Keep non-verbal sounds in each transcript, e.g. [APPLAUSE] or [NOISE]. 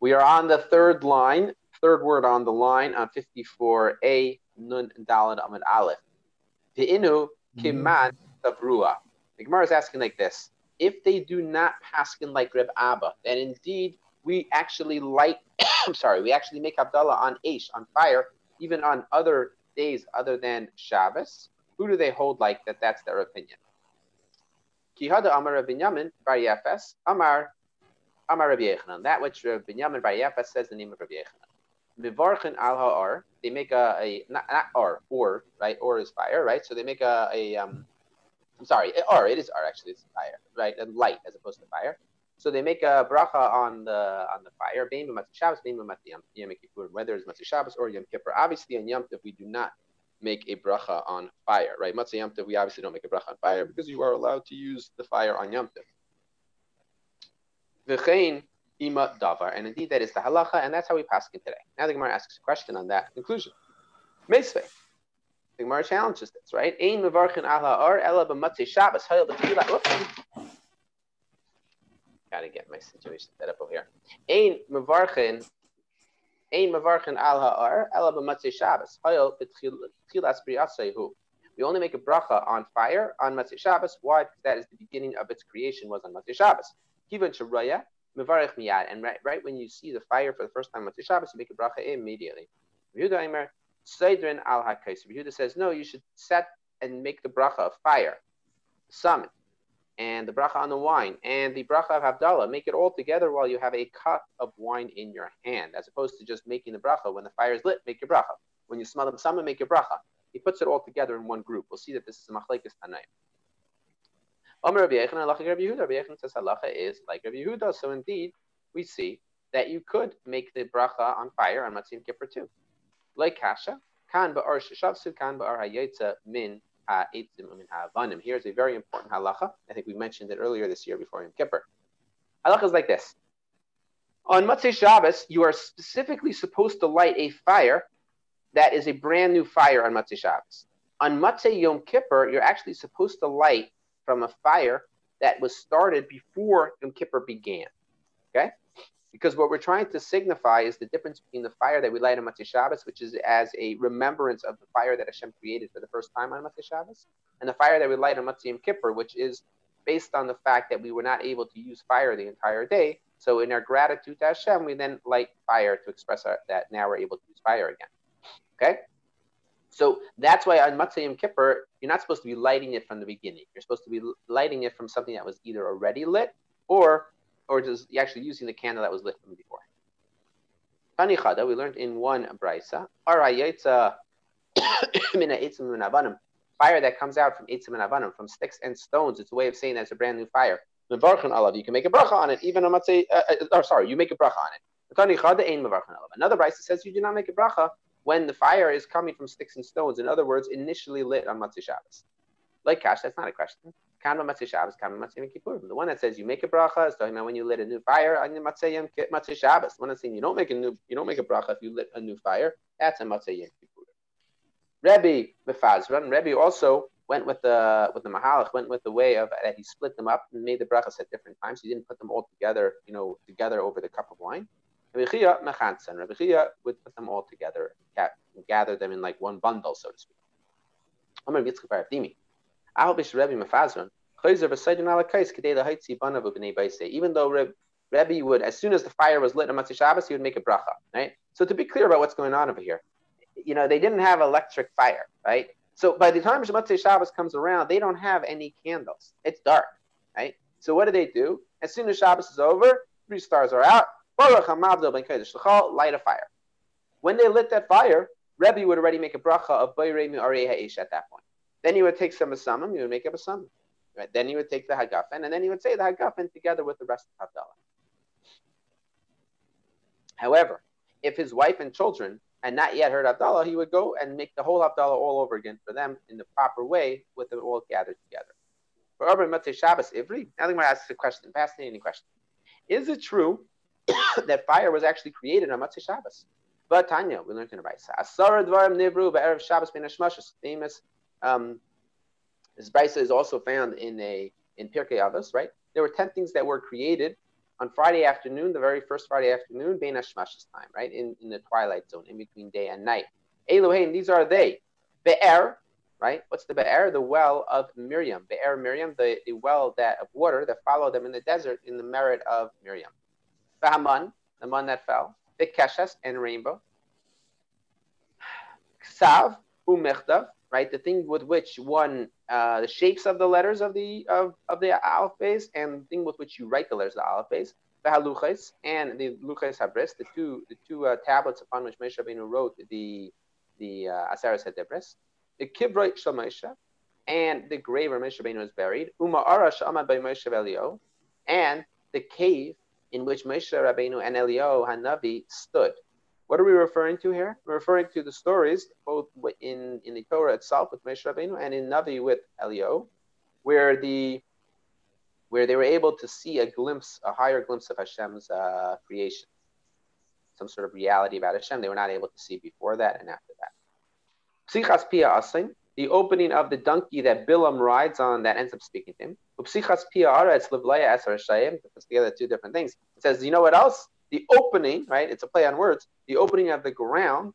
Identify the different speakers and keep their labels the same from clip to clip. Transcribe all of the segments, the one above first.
Speaker 1: We are on the third line, third word on the line on 54a nun dalad amid aleph. The Inu kiman mm-hmm. tavrua. The Gemara is asking like this: If they do not paskin like Reb Abba, then indeed we actually light. [COUGHS] I'm sorry, we actually make Havdalah on Aish on fire, even on other days other than Shabbos. Who do they hold like that? That's their opinion. Kihada Amar Rabbi Yamin Bar Yefes Amar Amar Rabbi Yechanan. That which Rabbi Yamin Bar Yefes says the name of Rabbi Yechanan. Mivarchin al. They make a, a not, not or or right or is fire right. So they make a, a um. I'm sorry, or it is or actually it's fire right and light as opposed to fire. So they make a bracha on the on the fire. B'motzei Shabbos, b'motzei Yom Kippur. Whether it's motzei Shabbos or Yom Kippur. Obviously on Yom Tov we do not make a bracha on fire, right? Motzei Yom we obviously don't make a bracha on fire because you are allowed to use the fire on Yom. V'chein ima davar, and indeed that is the halacha, and that's how we pass it today. Now the Gemara asks a question on that conclusion. Meisvei. The Gemara challenges this, right? Ein mevarchin ala or ela b'matzah Shabbos hayel b'tfilah. Gotta get my situation set up over here. Ein mevarchin Ein al ha'ar, ela b'matzei Shabbos. Briyasehu. We only make a bracha on fire on Matzei Shabbos. Why? Because that is the beginning of its creation was on Matzei Shabbos. Kivan sharaya mevarich miyad. And right, right when you see the fire for the first time on Matzei Shabbos, you make a bracha immediately. Yehuda al says no, you should set and make the bracha of fire, summon and the bracha on the wine and the bracha of Havdalah. Make it all together while you have a cup of wine in your hand, as opposed to just making the bracha. When the fire is lit, make your bracha. When you smell the sama, make your bracha. He puts it all together in one group. We'll see that this is a machlekes tanayim. Rabbi Yechon, halacha Rabbi Yehuda. Rabbi Yechon says halacha is like Rabbi Yehuda. So indeed, we see that you could make the bracha on fire on Matzim Kippur too. Like kasha, kan ba'ar sheshavsu, kan ba'ar hayotza min ha'etzim min ha'avanim. Here's a very important halacha. I think we mentioned it earlier this year before Yom Kippur. Halacha is like this. On Matzei Shabbos, you are specifically supposed to light a fire that is a brand new fire on Matzei Shabbos. On Matzei Yom Kippur, you're actually supposed to light from a fire that was started before Yom Kippur began. Okay? Because what we're trying to signify is the difference between the fire that we light on Motzei Shabbos, which is as a remembrance of the fire that Hashem created for the first time on Motzei Shabbos, and the fire that we light on Motzei Yom Kippur, which is based on the fact that we were not able to use fire the entire day. So in our gratitude to Hashem, we then light fire to express our, that now we're able to use fire again. Okay? So that's why on Motzei Yom Kippur, you're not supposed to be lighting it from the beginning. You're supposed to be lighting it from something that was either already lit or or just actually using the candle that was lit from before. Tanichada, we learned in one brisa, [COUGHS] fire that comes out from Eitzim and Avanim, from sticks and stones. It's a way of saying that's a brand new fire. You can make a bracha on it, even on Matzei, uh, uh, or sorry, you make a bracha on it. Another brisa says you do not make a bracha when the fire is coming from sticks and stones. In other words, initially lit on Motzei Shabbos. Like Kash, that's not a question. Kanma Motzei Shabbos, Kanma Motzei Yom Kippur. The one that says you make a bracha is talking about when you lit a new fire on the Motzei Yom Motzei Shabbos. The one that's saying you don't make a new, you don't make a bracha if you lit a new fire. That's a Motzei Yom Kippur. Rebbe Mefazran, Rebbe also went with the with the Mahalach, went with the way of that he split them up and made the brachas at different times. He didn't put them all together, you know, together over the cup of wine. Rabbi Chia Mechansan. Rabbi Chia would put them all together, gather them in like one bundle, so to speak. Even though Rebbe would, as soon as the fire was lit on Motzei Shabbos, he would make a bracha, right? So to be clear about what's going on over here, you know, they didn't have electric fire, right? So by the time Motzei Shabbos comes around, they don't have any candles. It's dark, right? So what do they do? As soon as Shabbos is over, three stars are out. Light a fire. When they lit that fire, Rebbe would already make a bracha of Bayremi Areha at that point. Then he would take some asamim, he would make up a summum. Right? Then he would take the hagafen, and then he would say the hagafen together with the rest of Havdalah. However, if his wife and children had not yet heard Havdalah, he would go and make the whole Havdalah all over again for them in the proper way with them all gathered together. For Abra Matzeh Shabbos Ivri, now I'm going to ask a question, fascinating question. Is it true [COUGHS] that fire was actually created on Motzei Shabbos? But Tanya, we learned in Raisa. Asara Dvarim Nivru Ba'erev Shabbos Ben famous um, this brisa is also found in a in Pirkei Avos, right? There were ten things that were created on Friday afternoon, the very first Friday afternoon, Bein Hashmash's time, right? In, in the twilight zone, in between day and night. Elohim, these are they. Be'er, right? What's the Be'er? The well of Miriam. Be'er Miriam, the, the well that of water that followed them in the desert in the merit of Miriam. Bahaman, the man that fell. Be'keshes, and rainbow. Ksav, umechtav, right? The thing with which one, uh, the shapes of the letters of the of, of the alphabets, and the thing with which you write the letters of the alphabets, the haluches and the luches habris, the two the two uh, tablets upon which Moshe Rabbeinu wrote the the uh, Aseres Hedibris, the kibroi shel and the grave where Moshe Rabbeinu is buried, uma ara by Moshe and the cave in which Moshe Rabbeinu and Elio Hanavi stood. What are we referring to here? We're referring to the stories both in, in the Torah itself with Moshe Rabbeinu and in Navi with Elio, where the where they were able to see a glimpse, a higher glimpse of Hashem's uh, creation, some sort of reality about Hashem they were not able to see before that and after that. Psichas Pia the opening of the donkey that Bilam rides on that ends up speaking to him. Psichas Pia Aretz Livlaya Asar Shayim, puts together two different things. It says, you know what else? the opening, right? It's a play on words, the opening of the ground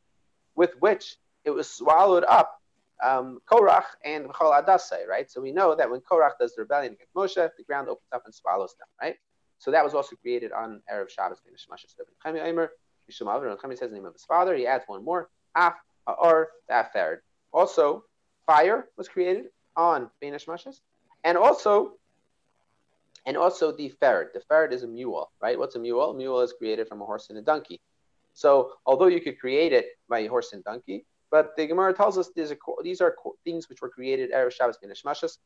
Speaker 1: with which it was swallowed up, um, Korach and Chol Adasai, right? So we know that when Korach does the rebellion against Moshe, the ground opens up and swallows them, right? So that was also created on Erev Shabbos. Chaim says the name of his father. He adds one more, Af. Also, fire was created on Bein Hashmashas. And also, and also the pered. The pered is a mule, right? What's a mule? A mule is created from a horse and a donkey. So although you could create it by a horse and donkey, but the Gemara tells us a, these are things which were created Erev Shabbos Benishmashas,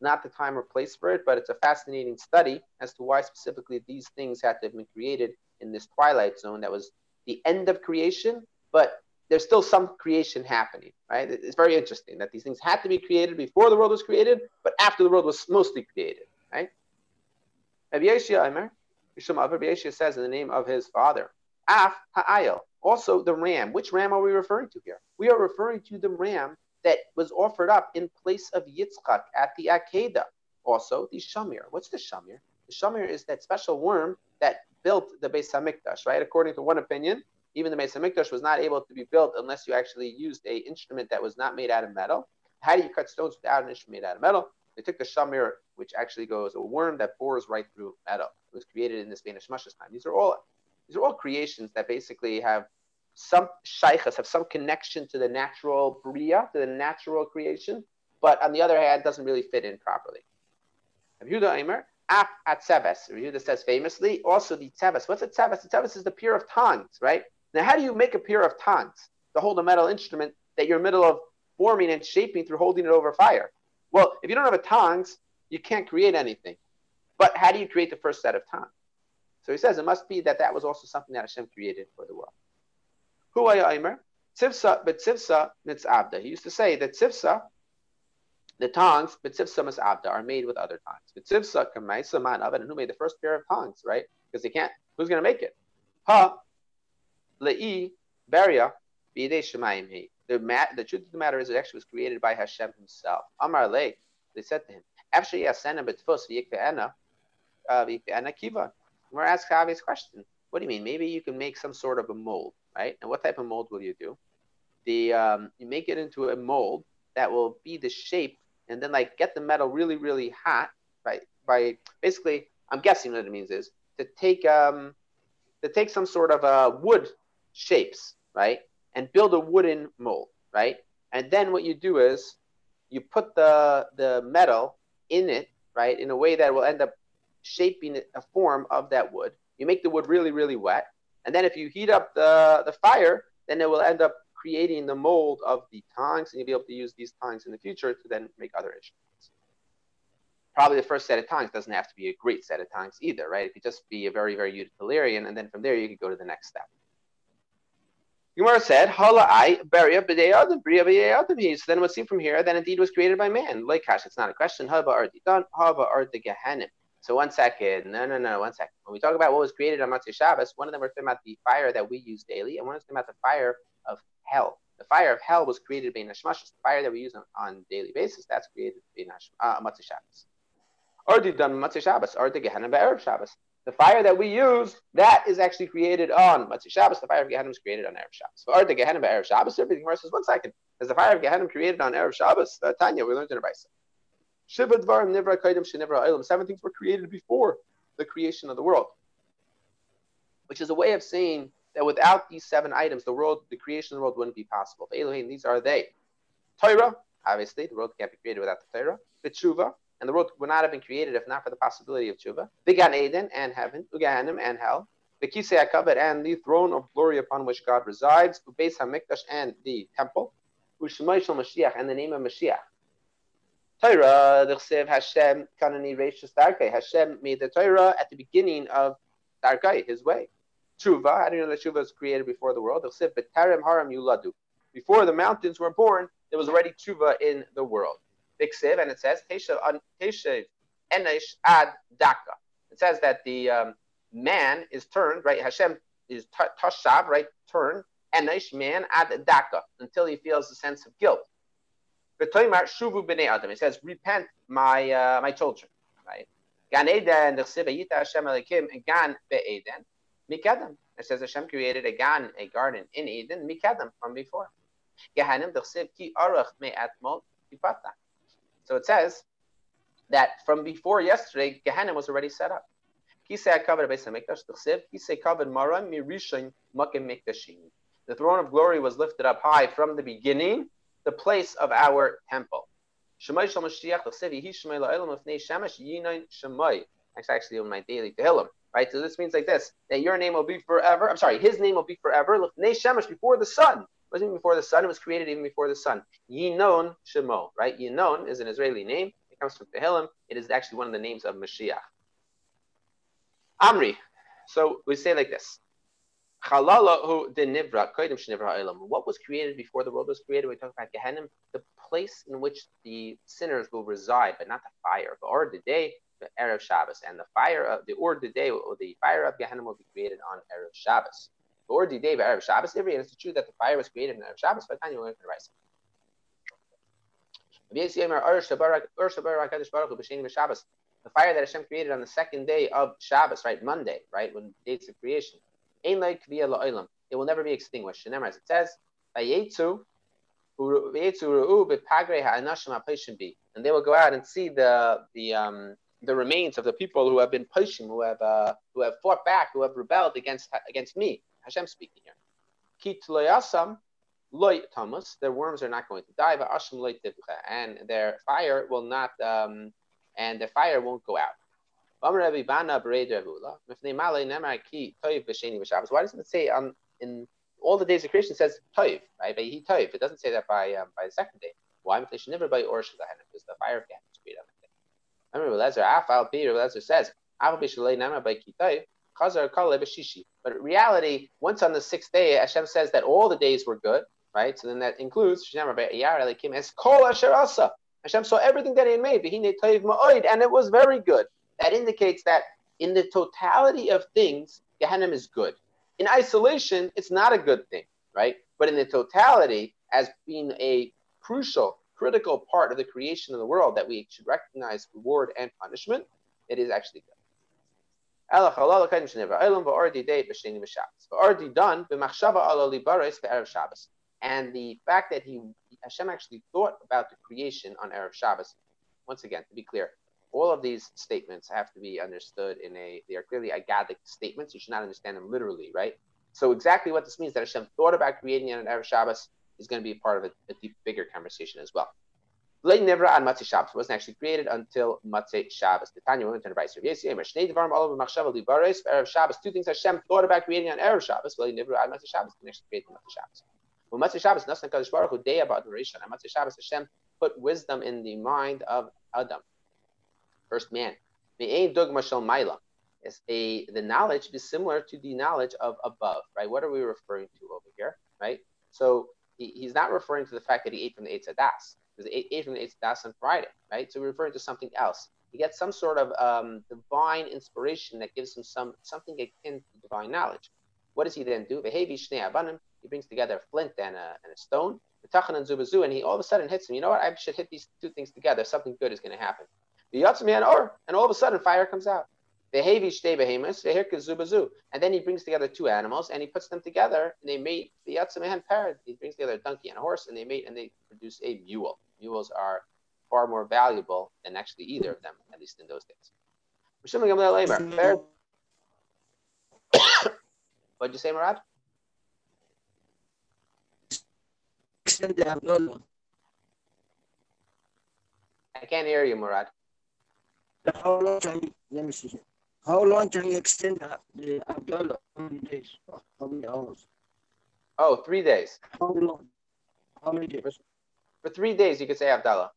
Speaker 1: not the time or place for it, but it's a fascinating study as to why specifically these things had to have been created in this twilight zone that was the end of creation, but there's still some creation happening, right? It's very interesting that these things had to be created before the world was created, but after the world was mostly created, right? Says in the name of his father, Af Ha'ayel, also the ram. Which ram are we referring to here? We are referring to the ram that was offered up in place of Yitzchak at the Akedah. Also, the Shamir. What's the Shamir? The Shamir is that special worm that built the Beis Hamikdash, right? According to one opinion, even the Beis Hamikdash was not able to be built unless you actually used a instrument that was not made out of metal. How do you cut stones without an instrument made out of metal? They took the shamir, which actually goes a worm that bores right through metal. It was created in the Bein Hashmashas time. These are all these are all creations that basically have some shaykhs, have some connection to the natural bria, to the natural creation, but on the other hand, doesn't really fit in properly. Yehuda Aimer, at Tzeves. Yehuda says famously, also the Tzeves. What's a Tzeves? The Tzeves is the pair of tongues, right? Now, how do you make a pair of tongues to hold a metal instrument that you're in the middle of forming and shaping through holding it over fire? Well, if you don't have a tongs, you can't create anything. But how do you create the first set of tongs? So he says it must be that that was also something that Hashem created for the world. Who are you Aimer? Tzivsa, but Tzivsa mitzabda. He used to say that Tzivsa, the tongs, but Tzivsa mitzabda are made with other tongs. But Tzivsa kamaisa man it, and who made the first pair of tongs, right? Because they can't. Who's going to make it? Ha, le'i, beria, bidei shemayim he. The, mat, the truth of the matter is, it actually was created by Hashem Himself. Amar Le, they said to him, "After yasena betfus v'yikve'ena uh, v'yikve'ena kiva." We're asking Javi's question. What do you mean? Maybe you can make some sort of a mold, right? And what type of mold will you do? The um, you make it into a mold that will be the shape, and then like get the metal really, really hot, right? By basically, I'm guessing what it means is to take um, to take some sort of uh, wood shapes, right? and build a wooden mold, right? And then what you do is you put the the metal in it, right, in a way that will end up shaping a form of that wood. You make the wood really, really wet, and then if you heat up the the fire, then it will end up creating the mold of the tongs, and you'll be able to use these tongs in the future to then make other instruments. Probably the first set of tongs doesn't have to be a great set of tongs either, right? It could just be a very, very utilitarian, and then from there you could go to the next step. Gemara said, Hala I, Beria B'dei Bria B'dei So then we'll see from here that indeed was created by man. Like Kash, it's not a question. Haba Ardi Dun, Haba Ardi Gehenim. So one second, no, no, no, one second. When we talk about what was created on Motzei Shabbos, one of them we're talking about the fire that we use daily, and one is talking about the fire of hell. The fire of hell was created by Nashmash, the fire that we use on, on daily basis, that's created by uh, Motzei Shabbos. Or the Motzei Shabbos, or the Gehenna Shabbos. The fire that we use, that is actually created on Motzei Shabbos. The fire of Gehenna is created on Erev Shabbos. Or the Gehenna by Erev Shabbos, everything says, one second. Is the fire of Gehenna created on Erev Shabbos? Uh, Tanya, we learned in Brisa. Shiva Dvarim Nivra Kaidim Shenivra Ilam. Seven things were created before the creation of the world. Which is a way of saying that without these seven items, the world, the creation of the world wouldn't be possible. These are they. Torah, obviously, the world can't be created without the Torah. Tshuva, and the world would not have been created if not for the possibility of tshuva. The Gan Eden and heaven, Ugahanim and hell, the Kisei and the throne of glory upon which God resides, Ubeis HaMikdash and the temple, Ushmai Shal Mashiach and the name of Mashiach. Torah, the Chsev Hashem Kanani Reishus Darkei. Hashem made the Torah at the beginning of Darkei, his way. Tshuva, how do you know that Tshuva was created before the world? The Chsev B'Tarem Haram Yuladu. Before the mountains were born, there was already Tshuva in the world. And it says Teshev Enish Ad Daka. It says that the um, man is turned, right? Hashem is Tashav, right? Turned, Enish, man, Ad Daka, until he feels a sense of guilt. Shuvu B'nei Adam. It says, repent, my uh, my children, right? Gan Eden, the Hashem Elikim, Gan Be'eden, Mikadam. It says Hashem created a gan, a garden in Eden, Mikadam, from before. Gehanim, the Ki Arach Me'atmol, Kipata. So it says that from before yesterday, Gehenna was already set up. The throne of glory was lifted up high from the beginning, the place of our temple. That's actually on my daily Tehillim, right? So this means like this, that your name will be forever. I'm sorry, his name will be forever. Before the sun wasn't even before the sun, it was created even before the sun. Yinon Shemo, right? Yinon is an Israeli name. It comes from Tehillim. It is actually one of the names of Mashiach. Amri. So we say like this. What was created before the world was created? We talk about Gehenna, the place in which the sinners will reside, but not the fire. But or the day, the Erev Shabbos, and the fire of the or the day, or the fire of Gehenna will be created on Erev Shabbos. Or the day Erev Shabbos Ivri, and it's true that the fire was created in Erev Shabbos, but Tanya learned the Rice. The fire that Hashem created on the second day of Shabbos, right, Monday, right, when dates of creation, it will never be extinguished. And as it says, and they will go out and see the the um, the remains of the people who have been pushing, who have uh, who have fought back, who have rebelled against against me. Hashem speaking here. Kit loyasam loy tamus. Their worms are not going to die. but Asham loy and their fire will not, um, and the fire won't go out. Why doesn't it say on in all the days of creation says toiv, right? By he toiv. It doesn't say that by um, by the second day. Why? Because never by or because the fire of Gehenna is day. Remember, Lezer Afal Peter Lezer says Afal Bishalei by Kitayv but in reality, once on the sixth day, Hashem says that all the days were good, right? So then that includes Hashem saw everything that he had made, and it was very good. That indicates that in the totality of things, Gehenna is good. In isolation, it's not a good thing, right? But in the totality, as being a crucial, critical part of the creation of the world that we should recognize reward and punishment, it is actually good already done And the fact that he Hashem actually thought about the creation on Erev Shabbos. Once again, to be clear, all of these statements have to be understood in a they are clearly agadic statements. You should not understand them literally, right? So exactly what this means that Hashem thought about creating it on Erev Shabbos is going to be part of a, a deep, bigger conversation as well. Lay never on Motzei Shabbos. Wasn't actually created until Motzei Shabbos. The Tanya went to the Vice Yes, Yemer. Shnei Devarim all over Machshava Libares Erev Shabbos. Two things Hashem thought about creating on Erev Shabbos. Lay never on Motzei Shabbos. Can actually create Motzei Shabbos. Well, Motzei Shabbos, Nasan Kadosh Baruch Hu Day about Rishon. And Motzei Shabbos, Hashem put wisdom in the mind of Adam, first man. Me'ein Dug Mashal Maila. Is a the knowledge is similar to the knowledge of above, right? What are we referring to over here, right? So he, he's not referring to the fact that he ate from the Eitz Adas because eight, from eight that's on Friday, right? So we're referring to something else. He gets some sort of um, divine inspiration that gives him some something akin to divine knowledge. What does he then do? He brings together a flint and a, and a stone, and he all of a sudden hits him. You know what? I should hit these two things together. Something good is going to happen. The and all of a sudden, fire comes out. The. And then he brings together two animals and he puts them together and they mate the Yatzamahan pered. He brings together a donkey and a horse and they mate and they produce a mule. Mules are far more valuable than actually either of them, at least in those days. [COUGHS] What'd you say, Murad? I can't hear you, Murad.
Speaker 2: How long can you, let me see. How long can you extend the Havdalah? How many days? How many hours?
Speaker 1: Oh, three days.
Speaker 2: How long? How many days?
Speaker 1: For three days, you could say Havdalah.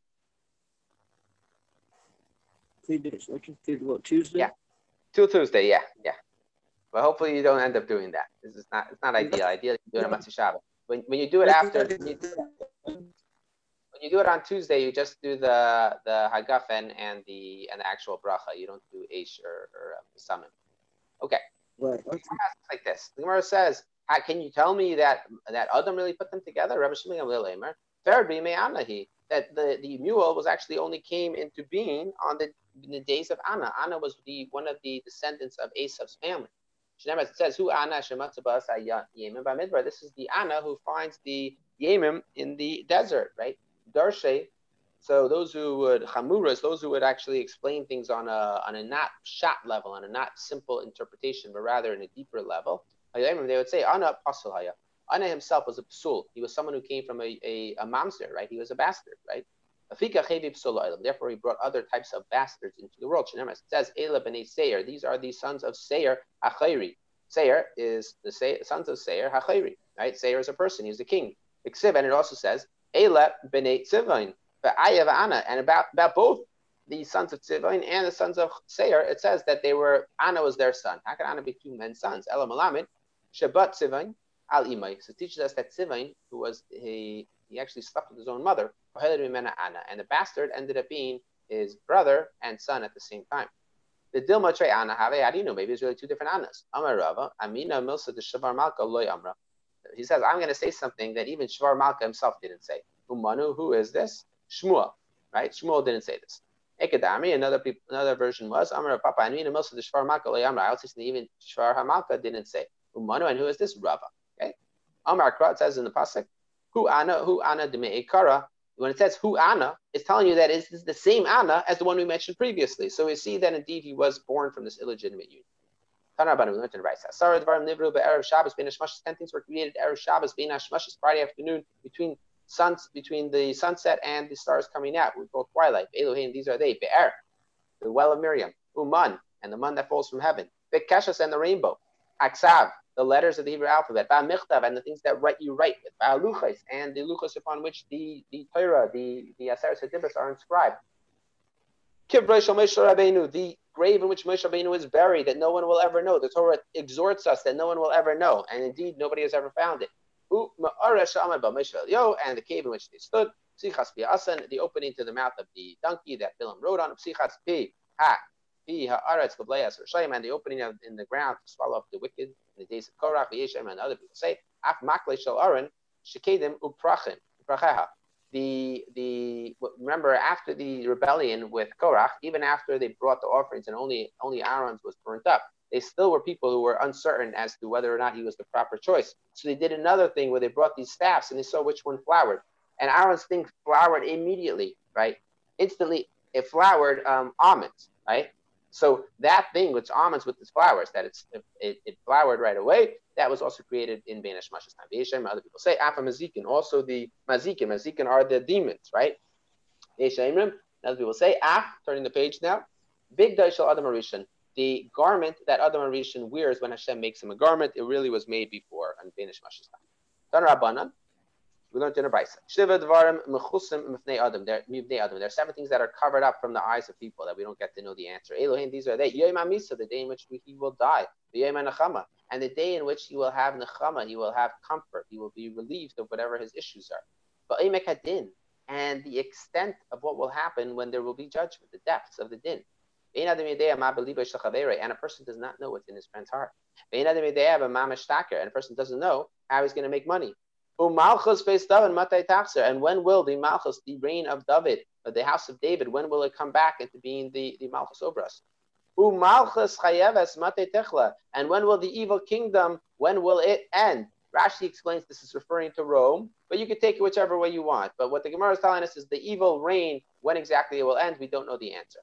Speaker 2: Three days. Okay. Till what? Tuesday.
Speaker 1: Yeah. Till Tuesday. Yeah, yeah. But hopefully you don't end up doing that. This is not. It's not ideal. Ideal you do it on Motzei Shabbat. When when you do it after. when you do it on Tuesday, you just do the the hagafen and the and the actual bracha. You don't do Aish or, or um, summon. Okay.
Speaker 2: Right. Okay.
Speaker 1: Like this. The Gemara says, "Can you tell me that that Adam really put them together?" Rabbi Shimon Gamliel that the, the mule was actually only came into being on the, the days of Anna. Anna was the one of the descendants of Esav's family. It says, "Who Anna shematzabas yemim b'midbar." This is the Anna who finds the yemim in the desert, right? Darshe. So those who would chamuras, those who would actually explain things on a on a not shot level, on a not simple interpretation, but rather in a deeper level, they would say Anna pasul Anna himself was a psul. He was someone who came from a, a, a mamzer, right? He was a bastard, right? Therefore, he brought other types of bastards into the world. It says, Ela b'nei Seir. These are the sons of Seir Hachayri. Seir is the sons of Seir Hachayri, right? Seir is a person. He's the king. And it also says, Ela b'nei Tzivain, Ayav Anna, and about about both the sons of Tzivain and the sons of Seir, it says that they were Anna was their son. How can Anna be two men's sons? Ela Malamed, Shabbat Tzivain, Al Imai. So teaches us that Tzivain, who was he he actually slept with his own mother, and the bastard ended up being his brother and son at the same time. The Dilma Tre Anna Have, how do you know? Maybe it's really two different Annas. Amar Rava, Amina Milsa the Shavar Malka Loy Amra he says, I'm going to say something that even Shvar Malka himself didn't say. Umanu, who is this? Shmuel, right? Shmuel didn't say this. Ekadami, another people, another version was Amar Papa. Most of the Shvar Malka Le'amra. I also even Shvar Hamalka didn't say Umanu, and who is this? Rava. Amar Kra says in the pasuk, Who Anna, who Anna de Kara. When it says who Anna, it's telling you that it's the same Anna as the one we mentioned previously. So we see that indeed he was born from this illegitimate union. Tanarabanu, we Nivru Erev Shabbos. Ten things were created Erev Shabbos Ben Hashmashis Friday afternoon between suns between the sunset and the stars coming out. We call twilight. Elohim, these are they. Be'er, the well of Miriam. Uman, and the man that falls from heaven. Bekeshas and the rainbow. Aksav, the letters of the Hebrew alphabet. Ba'michtav, and the things that write you write with. Ba'aluchas, and the luchas upon which the the Torah, the the Aseret Sedibus are inscribed. Kivrei Shomesh Rabbeinu, the grave in which Moshe Rabbeinu is buried that no one will ever know. The Torah exhorts us that no one will ever know, and indeed nobody has ever found it. And the cave in which they stood, the opening to the mouth of the donkey that Bilam rode on, ha, and the opening of, in the ground to swallow up the wicked in the days of Korach, and other people say, Af makle shel Aaron, shekedim uprachim, upracheha the the remember after the rebellion with Korach, even after they brought the offerings and only only Aaron's was burnt up, they still were people who were uncertain as to whether or not he was the proper choice. So they did another thing where they brought these staffs and they saw which one flowered. And Aaron's thing flowered immediately, right? Instantly, it flowered um, almonds, right? So that thing, which almonds with its flowers, that it's it, it flowered right away, that was also created in Bein Hashmashas time. Beishem, other people say ah, Afa Mazikin, also the Mazikin. Mazikin are the demons, right? Beishem, other people say Af, turning the page now. Big Daishal Adam Arishan, the garment that Adam Arishan wears when Hashem makes him a garment, it really was made before on Bein Hashmashas. Tan Rabbanan, we learned in a brisa. There, are seven things that are covered up from the eyes of people that we don't get to know the answer. Elohim, these are they. Yom Amisa, the day in which he will die. And the day in which he will have nechama, he will have comfort. He will be relieved of whatever his issues are. But and the extent of what will happen when there will be judgment, the depths of the din. And a person does not know what's in his friend's heart. And a person doesn't know how he's going to make money. Umalchus based David Matai Tachser. And when will the Malchus, the reign of David, the house of David, when will it come back into being the, the Malchus Obras? And when will the evil kingdom, when will it end? Rashi explains this is referring to Rome, but you can take it whichever way you want. But what the Gemara is telling us is the evil reign, when exactly it will end, we don't know the answer.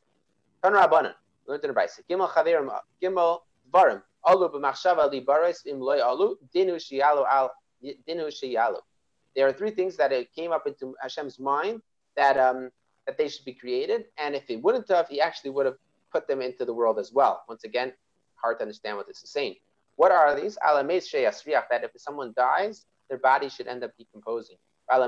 Speaker 1: Tan Rabbanan, learned in. Gimel Chaverim, Gimel Varim, Alu b'machshava li baris im loy alu, dinu shiyalu al, There are three things that it came up into Hashem's mind that um, that they should be created, and if he wouldn't have, he actually would have put them into the world as well. Once again, hard to understand what this is saying. What are these? That if someone dies, their body should end up decomposing. That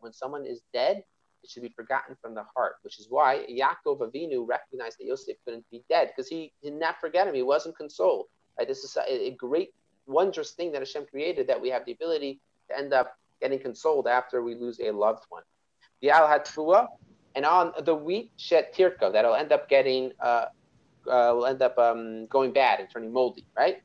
Speaker 1: when someone is dead, it should be forgotten from the heart, which is why Yaakov Avinu recognized that Yosef couldn't be dead because he did not forget him. He wasn't consoled. Right? This is a, a, great, wondrous thing that Hashem created that we have the ability to end up getting consoled after we lose a loved one. The al hatfua, and on the wheat shet tirka that'll end up getting uh, uh, will end up um, going bad and turning moldy, right?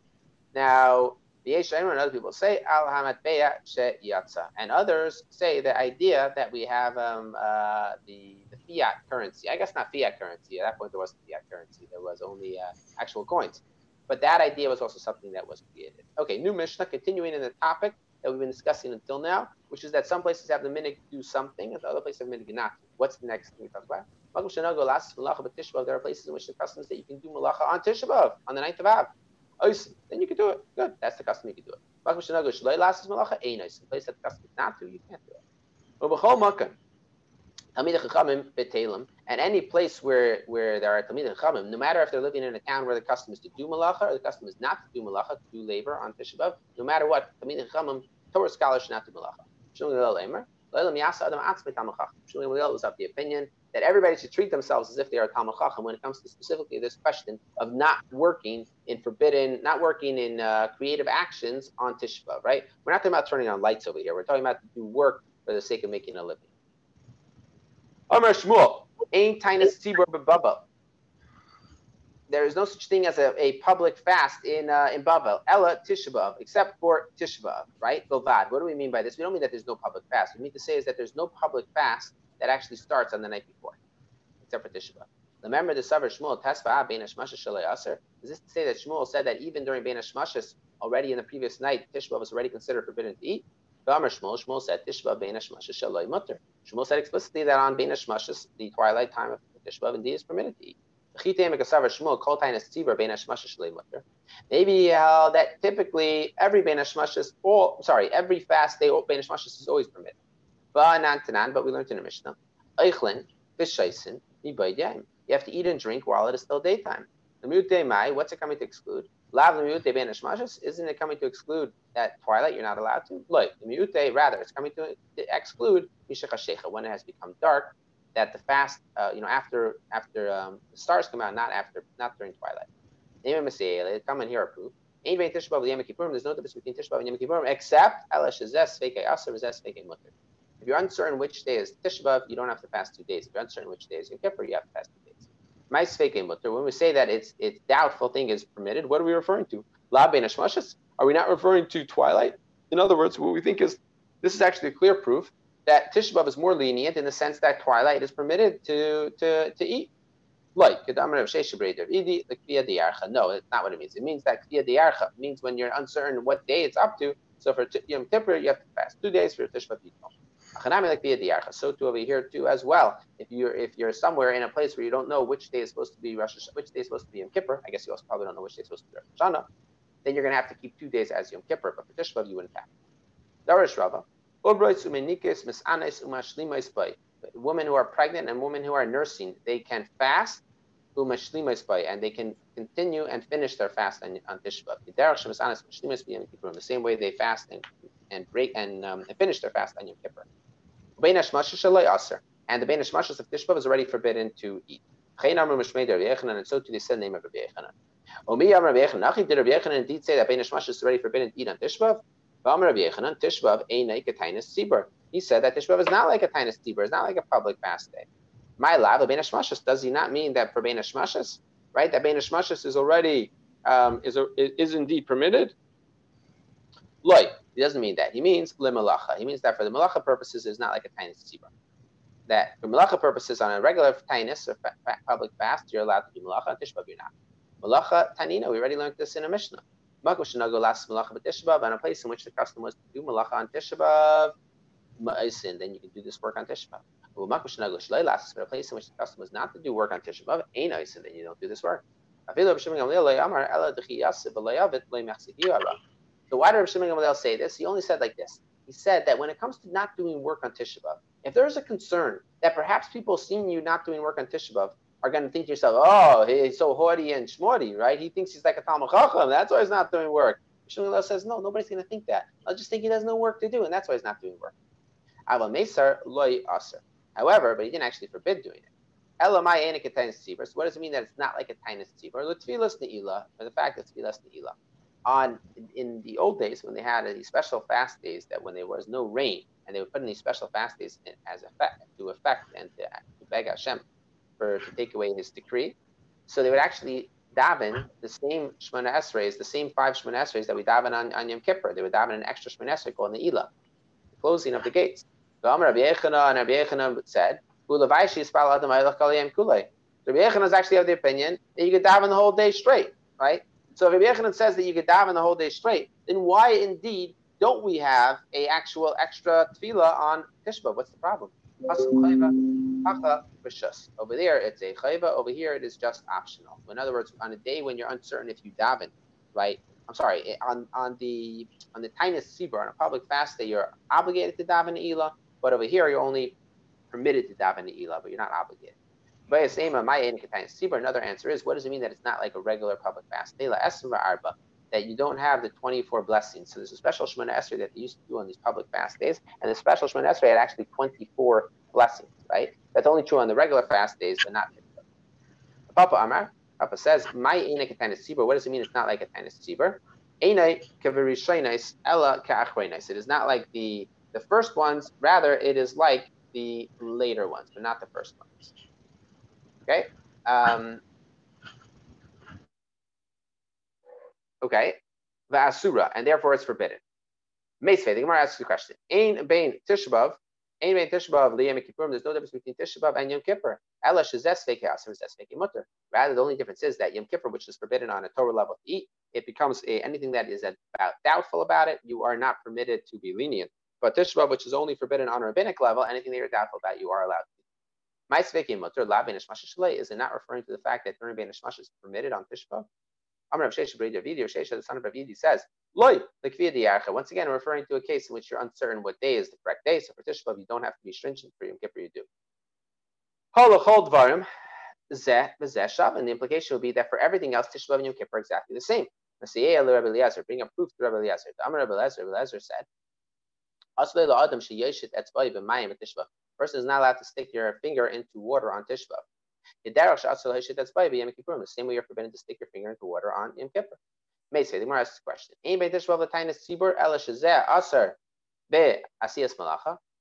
Speaker 1: Now the Yeshayim and other people say al hamatbeya shet yatsa, and others say the idea that we have um, uh, the, the fiat currency. I guess not fiat currency. At that point, there wasn't fiat currency. There was only uh, actual coins. But that idea was also something that was created. Okay, new Mishnah, continuing in the topic that we've been discussing until now, which is that some places have the minig do something, and the other places have minig not. What's the next thing we talk about? There are places in which the custom is that you can do malacha on Tisha B'av, on the ninth of Av. Then you can do it. Good. That's the custom. You can do it. Place that the custom is not to, you can't do it. And any place where, where there are Talmid Chachamim, no matter if they're living in a town where the custom is to do malacha or the custom is not to do malacha, to do labor on Tisha B'av, no matter what, Talmid Chachamim, Torah scholars should not do malacha. Shmuel was of the opinion that everybody should treat themselves as if they are Talmud Chacham when it comes to specifically this question of not working in forbidden, not working in uh, creative actions on Tisha B'av, right? We're not talking about turning on lights over here. We're talking about do work for the sake of making a living. Amar Shmuel, ain't tinus tzibur b'baba. There is no such thing as a, a public fast in uh, in Bavel, Ella Tisha except for Tisha right? Bilvad. What do we mean by this? We don't mean that there's no public fast. We mean to say is that there's no public fast that actually starts on the night before, except for Tisha Remember the Savar Shmuel Tesva Bein Hashmashes Shalei Aser. Does this say that Shmuel said that even during Bein Hashmashes, already in the previous night, Tisha was already considered forbidden to eat? Shmuel, said explicitly that on Bein Hashmashes, the twilight time of Tishba indeed is permitted to eat. Maybe uh, that typically every Bein Hashmashes, all sorry, every fast day Bein Hashmashes is always permitted. But we learned in the Mishnah, You have to eat and drink while it is still daytime. What's it coming to exclude? Isn't it coming to exclude that twilight you're not allowed to? Like the rather, it's coming to exclude when it has become dark. That the fast, uh, you know, after after um, the stars come out, not after, not during twilight. Come and hear a proof. There's no difference between Tisha B'av and Yom Kippurim except If you're uncertain which day is Tisha B'av, you don't have to fast two days. If you're uncertain which day is Yom Kippur, you have to fast two days. When we say that it's it's doubtful thing is permitted, what are we referring to? La Are we not referring to twilight? In other words, what we think is this is actually a clear proof that Tisha B'av is more lenient in the sense that twilight is permitted to to, to eat. Like No, it's not what it means. It means that means when you're uncertain what day it's up to. So for Yom Kippur, you have to fast two days for Tisha B'av. So too over here too as well. If you're if you're somewhere in a place where you don't know which day is supposed to be Rosh which day is supposed to be Yom Kippur, I guess you also probably don't know which day is supposed to be Rosh Hashanah, then you're going to have to keep two days as Yom Kippur. But for Tisha you wouldn't have. Darish Rava. Women who are pregnant and women who are nursing, they can fast and they can continue and finish their fast on, on Tisha B'av. The same way they fast and, and break and, um, and finish their fast on Yom Kippur. And the Bein Hashmashas of Tishbav is already forbidden to eat. And so to the said name of Rabbi Yechanan. Omi Yam Rabbi Yechanan. Did Rabbi Yechanan indeed say that Bein Hashmashas is already forbidden to eat on Tishbav? Rabbi Yechanan, Tishbav ain't a tainus tzibur. He said that Tishbav is not like a tainus tzibur. It's not like a public fast day. My love, Bein Hashmashas. Does he not mean that for Bein Hashmashas, right? That Bein Hashmashas is already um, is is indeed permitted. Loy, he doesn't mean that. He means limalacha. He means that for the malacha purposes, it's not like a tiny tzibah. That for malacha purposes on a regular tainus or public fast, you're allowed to do malacha on Tishbav, you're not. Malacha tanina, we already learned this in a Mishnah. Makos shenago last malacha b'Tishbav, and a place in which the custom was to do malacha on Tishbav, ma'asin, then you can do this work on Tishbav. Makos shenago shlei last, but a place in which the custom was not to do work on Tishbav, ain't aisin, then you don't do this work. So why did Rav Shimon Gamliel say this? He only said like this. He said that when it comes to not doing work on Tisha B'av, if there is a concern that perhaps people seeing you not doing work on Tisha B'av are going to think to yourself, oh, he's so haughty and schmorty, right? He thinks he's like a Talmud Chacham. That's why he's not doing work. Shmuel says, no, nobody's going to think that. I'll just think he has no work to do, and that's why he's not doing work. However, but he didn't actually forbid doing it. Elamai enik a So what does it mean that it's not like a tainus tzibur? L'tfilas ne'ilah, or the fact that it's tfilas ne'ilah on in the old days when they had these special fast days that when there was no rain and they would put in these special fast days as effect to effect and to, to beg Hashem for to take away His decree. So they would actually daven the same Shemona Esrei, the same five Shemona Esrei that we daven on, on Yom Kippur. They would daven an extra Shemona Esrei called the Ilah, the closing of the gates. Rabbi Yechana and Rabbi Yechana said, Rabbi Yechana is actually of the opinion that you could daven the whole day straight, right? So Rabbi Yechanan says that you could daven the whole day straight, then why indeed don't we have a actual extra tefillah on Tishba? What's the problem? Over there, it's a chayva. Over here, it is just optional. In other words, on a day when you're uncertain if you daven, right? I'm sorry, eh, on, on the on the tainus sibur, on a public fast day, you're obligated to daven Ela, but over here, you're only permitted to daven Ela, but you're not obligated. Another answer is, what does it mean that it's not like a regular public fast? That you don't have the 24 blessings. So there's a special Shemona Esrei that they used to do on these public fast days, and the special Shemona Esrei had actually 24 blessings, right? That's only true on the regular fast days, but not. Papa Amar, Papa says, "My ena sibur." What does it mean? It's not like a tanis sibur. Ena kaverishainais ella ka'achreinis. It is not like the the first ones. Rather, it is like the later ones, but not the first ones. Okay. Um, okay. Vasura, and therefore it's forbidden. Meisvei, the Gemara asks the question. Ain bain tishbav, ain bain tishbav liyam kippurim. There's no difference between tishbav and yom kippur. Ela shezes fekeas or zes mutter. Rather, the only difference is that yom kippur, which is forbidden on a Torah level to eat, it becomes a, anything that is about doubtful about it. You are not permitted to be lenient. But tishbav, which is only forbidden on a rabbinic level, anything that you're doubtful about, you are allowed to my sveki mutter la ben is it not referring to the fact that during ben is permitted on Tishba? Amr Rav Shesha B'Rei Davidi, Shesha the son of Ravidi says, Loy, the Kviya Once again, referring to a case in which you're uncertain what day is the correct day. So for Tishba, you don't have to be stringent for Yom Kippur, you do. Holachol Dvarim, Zeh, Zeh Shav, and the implication would be that for everything else, Tishba and Yom Kippur are exactly the same. Rabbi Eliezer, bring a proof to Rabbi Eliezer. Amr Rabbi Eliezer, Rabbi Eliezer said, Asle la Adam sheyeshet etzbay b'mayim at Tishba person is not allowed to stick your finger into water on Tishba. The same way you're forbidden to stick your finger into water on Yom Kippur. May say the more asks the question.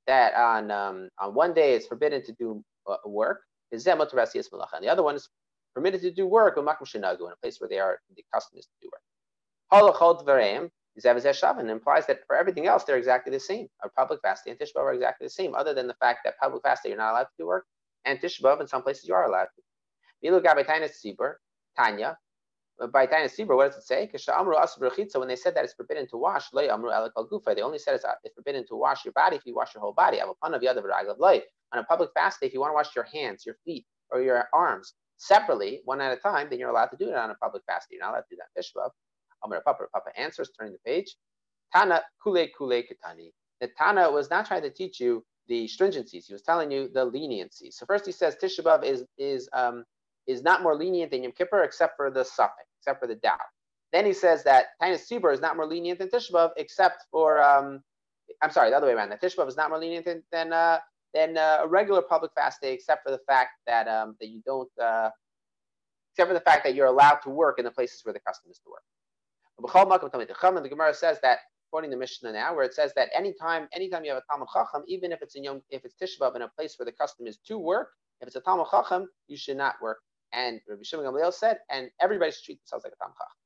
Speaker 1: That on um, on one day it's forbidden to do uh, work. Is And the other one is permitted to do work in a place where they are the custom is to do work. Zavazeh implies that for everything else, they're exactly the same. A public fasting and Tishbav are exactly the same, other than the fact that public fasting you're not allowed to do work, and Tishbav in some places you are allowed to. Milu Gabaitainus Sibur, Tanya. By Tainus Sibur, what does it say? So When they said that it's forbidden to wash, they only said uh, it's forbidden to wash your body if you wash your whole body. On a public fast day, if you want to wash your hands, your feet, or your arms separately, one at a time, then you're allowed to do it on a public fast day. You're not allowed to do that. Tishbav. Amar Papa, Papa answers, turning the page. Tana kule kule katani. The Tana was not trying to teach you the stringencies. He was telling you the leniency. So first he says Tisha B'av is is um, is not more lenient than Yom Kippur except for the suffix, except for the doubt. Then he says that Tainus Sibur is not more lenient than Tisha B'av except for um, I'm sorry, the other way around. That Tisha B'av is not more lenient than than, uh, than uh, a regular public fast day, except for the fact that um, that you don't, uh, except for the fact that you're allowed to work in the places where the custom is to work. The Gemara says that, quoting the Mishnah now, where it says that anytime, anytime you have a Talmud Chacham, even if it's in Yom, if it's Tishbav in a place where the custom is to work, if it's a Talmud Chacham, you should not work. And Rabbi Shimon Gamliel said, and everybody should treat themselves like a Talmud Chacham.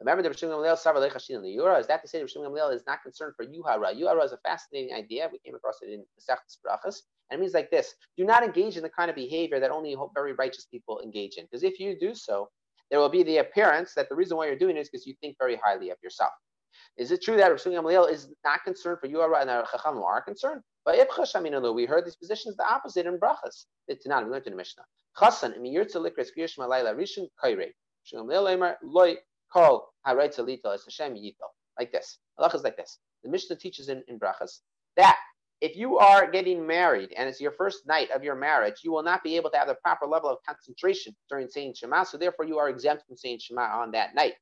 Speaker 1: Remember the Rishon Gamliel Savar Lechashin the Yura? Is that to say the Rishon Gamliel is not concerned for Yuhara? Yuhara is a fascinating idea. We came across it in Masechtas Brachas. And it means like this do not engage in the kind of behavior that only very righteous people engage in. Because if you do so, there will be the appearance that the reason why you're doing it is because you think very highly of yourself. Is it true that Rav Gamliel is not concerned for you and Chacham are concerned? But we heard these positions the opposite in Brachas. The Tanan, we learned in the Mishnah. Chasan, im yirtza likres kriyash malayla rishon kaire. Gamliel emer loy kol haretza lito es Hashem yito. Like this. Allah is like this. The Mishnah teaches in, in Brachas that if you are getting married and it's your first night of your marriage, you will not be able to have the proper level of concentration during saying Shema. So therefore, you are exempt from saying Shema on that night.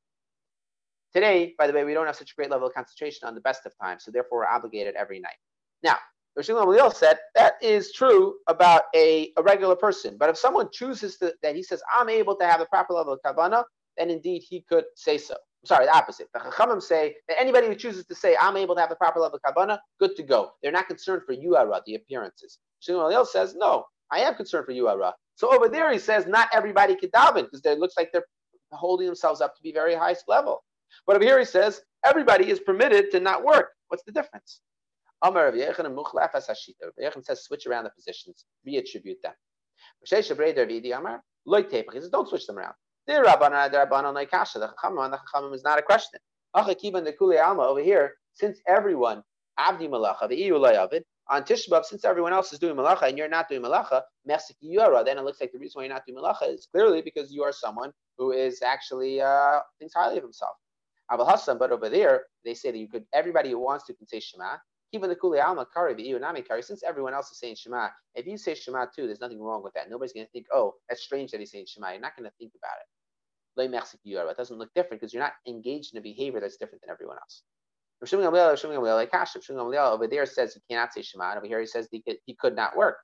Speaker 1: Today, by the way, we don't have such a great level of concentration on the best of times, so therefore we're obligated every night. Now, Rosh said that is true about a, a regular person, but if someone chooses to, that he says, I'm able to have the proper level of kavana, then indeed he could say so. Sorry, the opposite. The Chachamim say that anybody who chooses to say, I'm able to have the proper level of kavana, good to go. They're not concerned for you, yuara, the appearances. Shimon says, no, I am concerned for you, yuara. So over there he says, not everybody can daven because it looks like they're holding themselves up to be very highest level. But over here he says everybody is permitted to not work. What's the difference? Amar Rav Yechon and Muchlaf as Hashita. Yechon says switch around the positions, reattribute them. He says don't switch them around. The Rabbanan, Rabbanan like Kasha. The Chachamim, the Chachamim is not a question. Achakiban the Alma over here. Since everyone Avdi Malacha, the EU Avid, on Tishbav, since everyone else is doing malacha and you're not doing malacha, yura, then it looks like the reason why you're not doing malacha is clearly because you are someone who is actually uh, thinks highly of himself. Abel Hassan, but over there, they say that you could, everybody who wants to can say Shema. Even the Kuli Alma Kari, the Iwanami Kari, since everyone else is saying Shema, if you say Shema too, there's nothing wrong with that. Nobody's going to think, oh, that's strange that he's saying Shema. You're not going to think about it. It doesn't look different because you're not engaged in a behavior that's different than everyone else. Over there says you cannot say Shema, and over here he says he could, he could not work.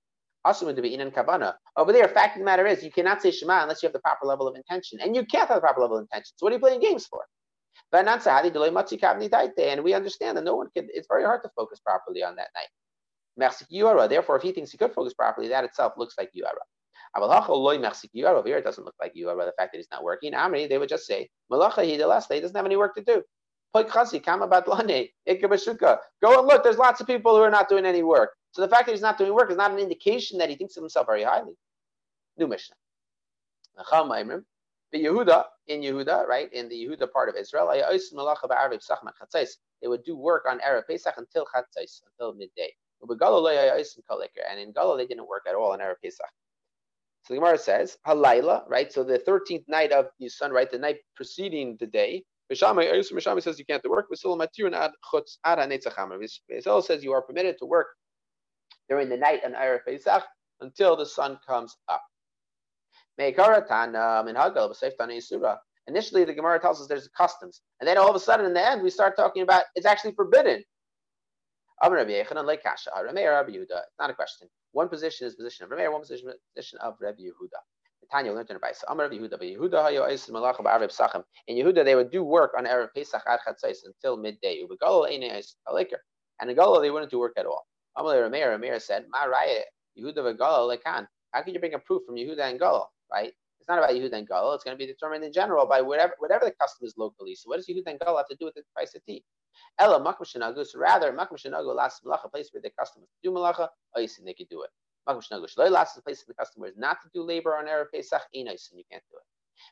Speaker 1: Also, be in kavana. Over there, fact of the matter is, you cannot say Shema unless you have the proper level of intention, and you can't have the proper level of intention. So, what are you playing games for? And we understand that no one can, it's very hard to focus properly on that night. Therefore, if he thinks he could focus properly, that itself looks like Yuara. Here, it doesn't look like Yuara, the fact that he's not working. Amri, they would just say, he doesn't have any work to do. Go and look, there's lots of people who are not doing any work. So the fact that he's not doing work is not an indication that he thinks of himself very highly. New Mishnah. The Yehuda, in Yehuda, right, in the Yehuda part of Israel, they would do work on Erev Pesach until Chatzais, until midday. And in Galo, they didn't work at all on Erev Pesach. So the Gemara says, Halayla, right? So the 13th night of Nisan, right? The night preceding the day. Mishami says you can't work. Basil says you are permitted to work during the night on Erev Pesach until the sun comes up. Initially, the Gemara tells us there's customs, and then all of a sudden, in the end, we start talking about it's actually forbidden. It's not a question. One position is position of Rameir, one position position of Rabbi Yehuda. Tanya learned in Rabbi Yehuda, In Yehuda, they would do work on Erev Pesach ad Chatzais until midday. And in Galil, they wouldn't do work at all. Amar Rameir, said. How can you bring a proof from Yehuda and Galil? Right? It's not about Yehud and Gadol. It's going to be determined in general by whatever whatever the custom is locally. So what does Yehud and Gadol have to do with the price of tea? Ella makmashinagu. So rather makmashinagu last malacha, a place where the customer is to do malacha, oh, oisin they could do it. Makmashinagu shloi last a place where the customer is not to do labor on erev pesach, eh, inoisin you can't do it.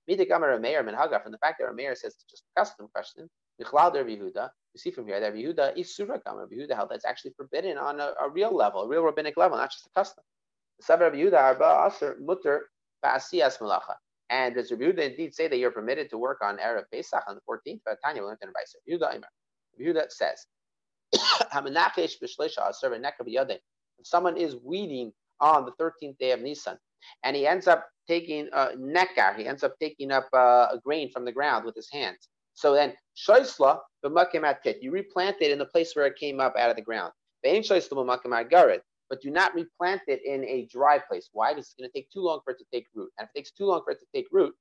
Speaker 1: Midik amar Meir minhaga from the fact that Meir says it's just a custom question. Michlal der Yehuda. You see from here that Yehuda is surah kamar. Yehuda held that's actually forbidden on a, a, real level, a real rabbinic level, not just a custom. The Sabra Yehuda arba aser mutter And does Rabbi Yehuda indeed say that you're permitted to work on Erev Pesach on the 14th? But Tanya learned in Raisa. Yehuda Imer. Yehuda says, [COUGHS] if someone is weeding on the 13th day of Nisan, and he ends up taking uh, nekar, he ends up taking up uh, a grain from the ground with his hands. So then, shoisla b'makim pit, you replant it in the place where it came up out of the ground. Ve'in shoisla b'makim garid, but do not replant it in a dry place. Why? Because it's going to take too long for it to take root. And if it takes too long for it to take root,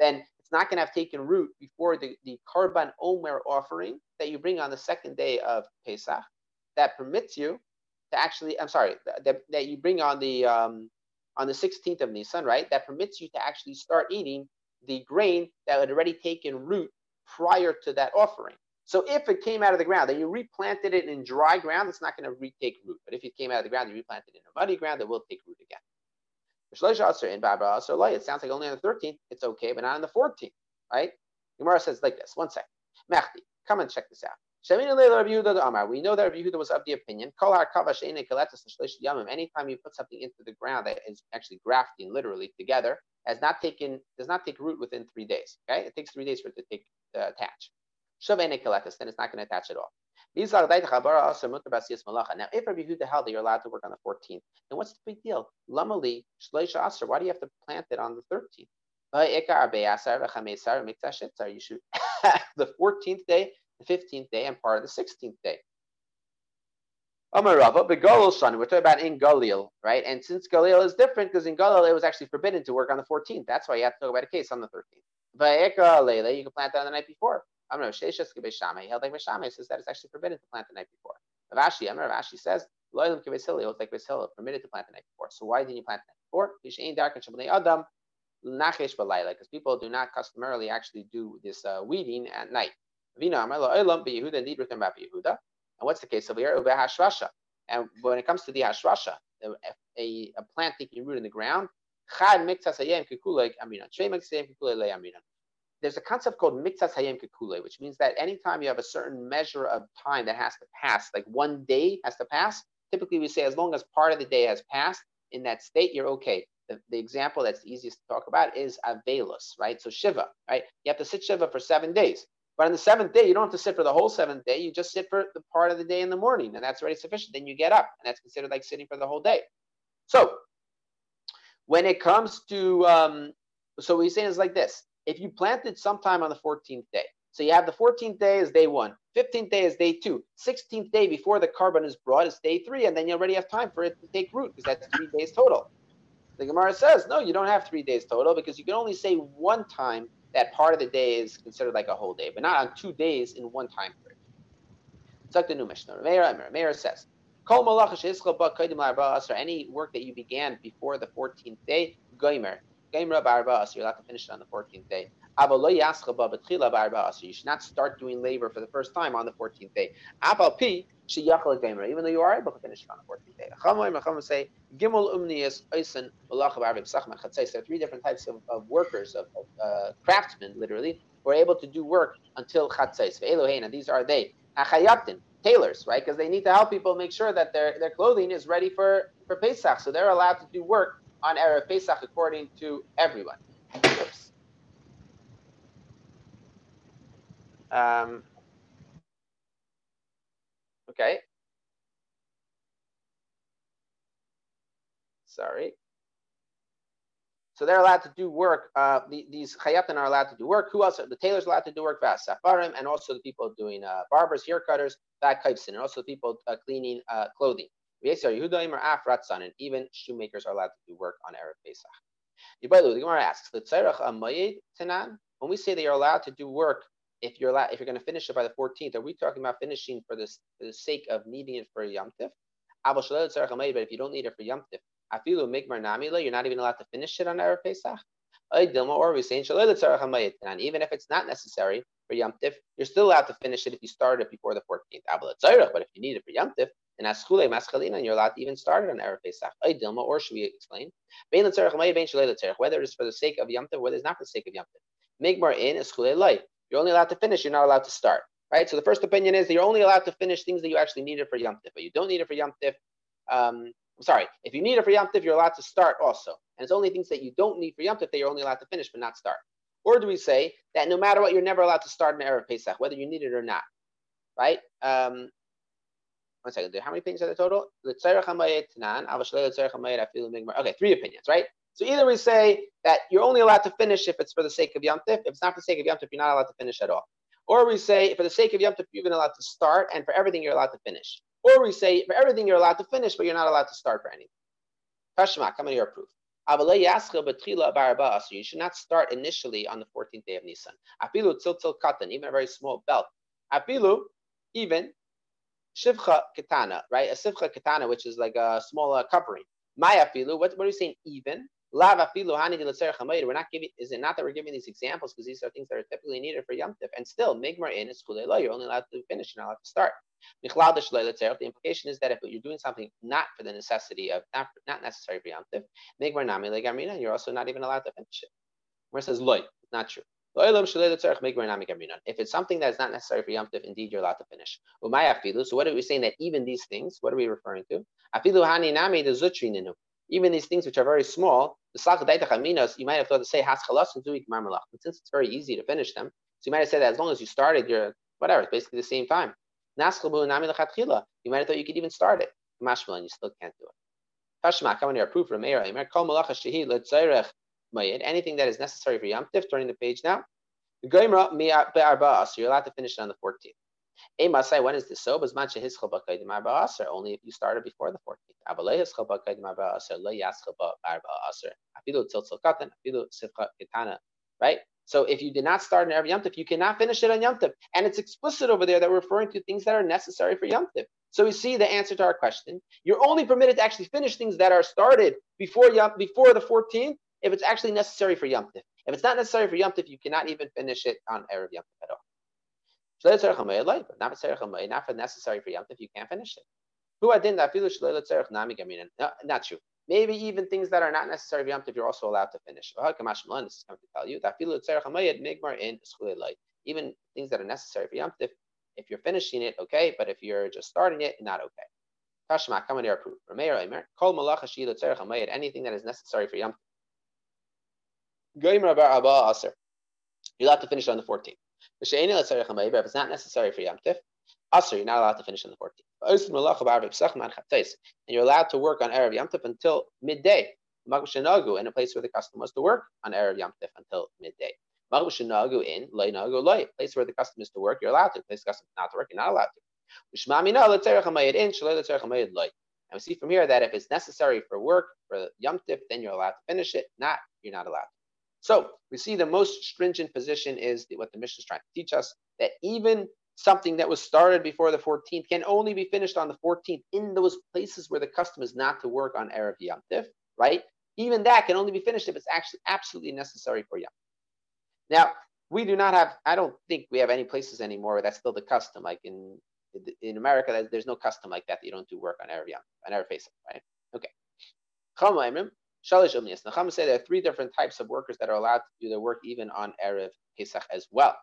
Speaker 1: then it's not going to have taken root before the, the Karban Omer offering that you bring on the second day of Pesach that permits you to actually, I'm sorry, that, that you bring on the um, on the 16th of Nisan, right? That permits you to actually start eating the grain that had already taken root prior to that offering. So if it came out of the ground and you replanted it in dry ground, it's not going to retake root. But if it came out of the ground you replanted it in a muddy ground, it will take root again. It sounds like only on the 13th it's okay, but not on the 14th, right? Gemara says like this. One second. Mehdi, come and check this out. We know that Rabbi Yehuda was of the opinion. Anytime you put something into the ground that is actually grafting literally together, has not taken does not take root within three days. Okay, it takes three days for it to take uh, attach. Then it's not going to attach at all. Now, if Rabbi Yehuda held that you're allowed to work on the 14th, then what's the big deal? Lamali. Why do you have to plant it on the 13th? You should [LAUGHS] the 14th day, the 15th day, and part of the 16th day. We're talking about in Galil, right? And since Galil is different, because in Galil it was actually forbidden to work on the 14th. That's why you have to talk about a case on the 13th. Va'eka Leila, you can plant that on the night before. I'm not Sheshas He held like Beshame says that it's actually forbidden to plant the night before. Rav Ashi, Amar Rav Ashi says, Loilim Kivesili holds like Vesila, permitted to plant the night before. So why didn't you plant the night before? Vishain Dark and Shabbalei Adam, Nachesh Balayla, because people do not customarily actually do this uh, weeding at night. Vina Amar Loilim Yehuda, indeed written about Yehuda. And what's the case over here? Ube Hashvasha. And when it comes to the Hashvasha, a, a, plant taking root in the ground, Chad Miktas Hayem Kikulik Aminan. Shvei Miktas Hayem Kikulik Aminan there's a concept called mitzas hayem kekule, which means that anytime you have a certain measure of time that has to pass, like one day has to pass, typically we say as long as part of the day has passed in that state, you're okay. The, the example that's the easiest to talk about is avelus, right? So shiva, right? You have to sit shiva for seven days. But on the seventh day, you don't have to sit for the whole seventh day. You just sit for the part of the day in the morning, and that's already sufficient. Then you get up, and that's considered like sitting for the whole day. So when it comes to, um, so he's saying is like this if you planted sometime on the 14th day, so you have the 14th day is day one, 15th day is day two, 16th day before the Karban is brought is day three, and then you already have time for it to take root because that's three days total. The Gemara says, no, you don't have three days total because you can only say one time that part of the day is considered like a whole day, but not on two days in one time period. It's like the new Mishnah. Meir says, any work that you began before the 14th day, goimer, you're allowed to finish it on the 14th day. You should not start doing labor for the first time on the 14th day. Even though you are able to finish it on the 14th day. are three different types of, of workers, of, of uh, craftsmen, literally, who are able to do work until chatzais. And these are they. Tailors, right? Because they need to help people make sure that their, their clothing is ready for, for Pesach. So they're allowed to do work on Erev Pesach according to everyone. Um, okay. Sorry. So they're allowed to do work. Uh, the, these chayatin are allowed to do work. Who else? Are the tailors allowed to do work. Safarim, and also the people doing uh, barbers, hair cutters, that and also the people uh, cleaning uh, Yehudaim or and even shoemakers are allowed to do work on Erev Pesach. the Gemara asks, when we say that you're allowed to do work, if you're allowed, if you're going to finish it by the 14th, are we talking about finishing for this for the sake of needing it for Yom Tif? But if you don't need it for Yom Tif, you're not even allowed to finish it on Erev Pesach. Or we say, even if it's not necessary for Yom Tif, you're still allowed to finish it if you started it before the 14th. But if you need it for Yom Tif, and Aschule Maschalina, and you're allowed to even start it on Erev Pesach. Dilma, or should we explain? Whether it is for the sake of yomtiv, whether it's not for the sake of Yom Tov. Migmar in Aschule Loi. You're only allowed to finish, you're not allowed to start. Right? So the first opinion is that you're only allowed to finish things that you actually need it for yomtiv, but you don't need it for Yom Tif. Um, I'm sorry, if you need it for yomtiv, you're allowed to start also. And it's only things that you don't need for Yom Tif that you're only allowed to finish but not start. Or do we say that no matter what, you're never allowed to start an Erev Pesach, whether you need it or not? Right? Um, one second. How many opinions are there total? Okay, three opinions, right? So either we say that you're only allowed to finish if it's for the sake of Yom Tif. If it's not for the sake of Yom Tif, you're not allowed to finish at all. Or we say for the sake of Yom Tif, you're allowed to start, and for everything you're allowed to finish. Or we say for everything you're allowed to finish, but you're not allowed to start for anything. Tashma, come on your proof. You should not start initially on the 14th day of Nisan. Katan, even a very small belt. Even shivcha katana, right? A shivcha katana, which is like a smaller covering. Maya filu, what, what are you saying? Even. Lava filu hani We're not giving. Is it not that we're giving these examples because these are things that are typically needed for Yom And still, Migmar in is kulei You're only allowed to finish. You're not allowed to start. The implication is that if you're doing something not for the necessity of not, not necessary for Yom Tif, Migmar Nami Legamrina, you're also not even allowed to finish it. Where it says Loy, not true. If it's something that is not necessary for Yom Tif, indeed you're allowed to finish. So what are we saying that even these things, what are we referring to? Even these things which are very small, the you might have thought to say But since it's very easy to finish them, so you might have said that as long as you started, you're whatever, it's basically the same time. You might have thought you could even start it. And you still can't do it. Tashma, come on here, proof from Meir. Anything that is necessary for Yom Tif, turning the page now. You're allowed to finish it on the 14th. Masai, when is this so? Only if you started before the 14th. Right? So if you did not start in every Yom Tif, you cannot finish it on Yom Tif. And it's explicit over there that we're referring to things that are necessary for Yom Tif. So we see the answer to our question. You're only permitted to actually finish things that are started before Yom, before the 14th if it's actually necessary for Yom Tif. If it's not necessary for Yom Tif, you cannot even finish it on Erev Yom Tif at all. Not for necessary for Yom Tif, you can't finish it. Who didn't no, not true. Maybe even things that are not necessary for Yom Tif, you're also allowed to finish. This is going to tell you that even things that are necessary for Yom Tif, if you're finishing it, okay, but if you're just starting it, not okay. Tashma, come here, proof. Anything that is necessary for Yom You're allowed to finish on the 14th. If it's not necessary for Yom Tif, Asr, you're not allowed to finish on the 14th. And you're allowed to work on Erev Yom Tif until midday. in a place where the custom was to work on Erev Yom Tif until midday. in place where the custom is to work, you're allowed to. Place custom is not to work, you're not allowed to. And we see from here that if it's necessary for work, for Yom Tif, then you're allowed to finish it. Not, you're not allowed. So we see the most stringent position is what the Mishnah is trying to teach us that even something that was started before the 14th can only be finished on the 14th in those places where the custom is not to work on Erev Yom Tif, right? Even that can only be finished if it's actually absolutely necessary for Yom. Now, we do not have, I don't think we have any places anymore where that's still the custom. Like in in America, there's no custom like that. that you don't do work on Erev Yom, on Erev Pesach, right? Okay. Shalish Umnias. Nacham say there are three different types of workers that are allowed to do their work even on Erev Pesach as well.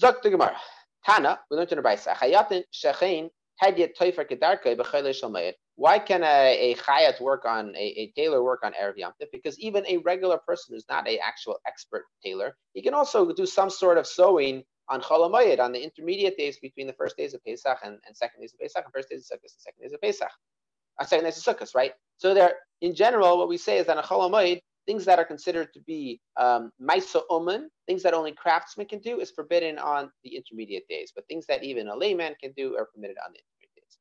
Speaker 1: Zok the Gemara. Tana, we learned in the Baisa. Chayatin shechein hadyet toifer kedarkei b'chayle shalmeir. Why can a, a chayat work on a, a tailor work on Erev Yom Because even a regular person who's not a actual expert tailor, he can also do some sort of sewing on Cholamayid, on the intermediate days between the first days of Pesach and, and second days of Pesach, and first days of Sukkot and second days of Pesach uh, second night of Sukkot, right? So there, in general, what we say is that a Chol things that are considered to be um, Uman, things that only craftsmen can do, is forbidden on the intermediate days. But things that even a layman can do are permitted on the intermediate days.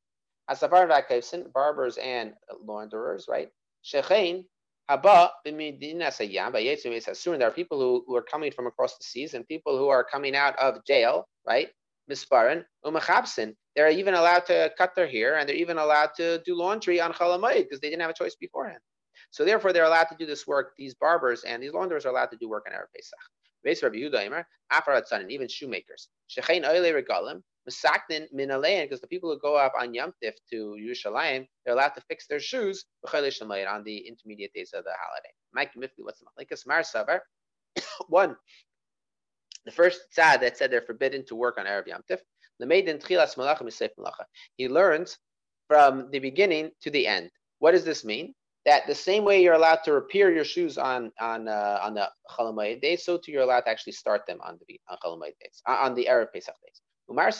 Speaker 1: As Safar Vakavsin, barbers and launderers, right? Shechain, Haba. There are people who, who are coming from across the seas and people who are coming out of jail, right? Misparan, Umachabsin. They're even allowed to cut their hair and they're even allowed to do laundry on Chalamayid because they didn't have a choice beforehand. So therefore, they're allowed to do this work. These barbers and these launderers are allowed to do work on Erev Pesach. Base Rabbi Yehuda Afarat and even shoemakers. Shechein Oile Regalim, Masaknin Minalein, because the people who go up on Yom Tif to Yerushalayim, they're allowed to fix their shoes on the intermediate days of the holiday. Mike Mifli, what's the Malikas Mar Savar? [COUGHS] One, the first tzad that said they're forbidden to work on Erev Yom Tif. He learns from the beginning to the end. What does this mean? That the same way you're allowed to repair your shoes on on uh, on the Chalamayid days, so too you're allowed to actually start them on the on Chalamayid days, on the Erev Pesach days. One of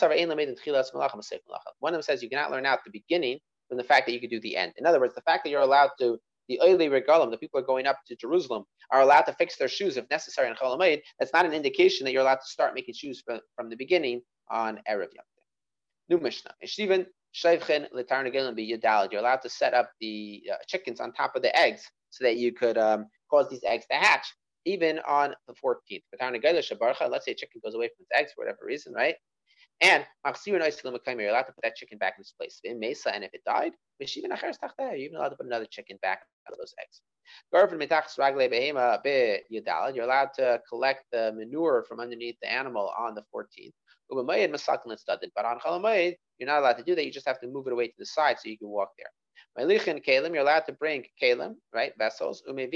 Speaker 1: them says you cannot learn out the beginning from the fact that you could do the end. In other words, the fact that you're allowed to the Oili Regalim, the people are going up to Jerusalem, are allowed to fix their shoes if necessary on Cholamayid, that's not an indication that you're allowed to start making shoes from, from the beginning on Erev Yom New Mishnah. You're allowed to set up the uh, chickens on top of the eggs so that you could um, cause these eggs to hatch even on the 14th. Let's say a chicken goes away from its eggs for whatever reason, right? And you're allowed to put that chicken back in its place. In Mesa, and if it died, you're even allowed to put another chicken back out of those eggs. You're allowed to collect the manure from underneath the animal on the 14th. But on you're not allowed to do that. You just have to move it away to the side so you can walk there. You're allowed to bring kalim, right, vessels, uman,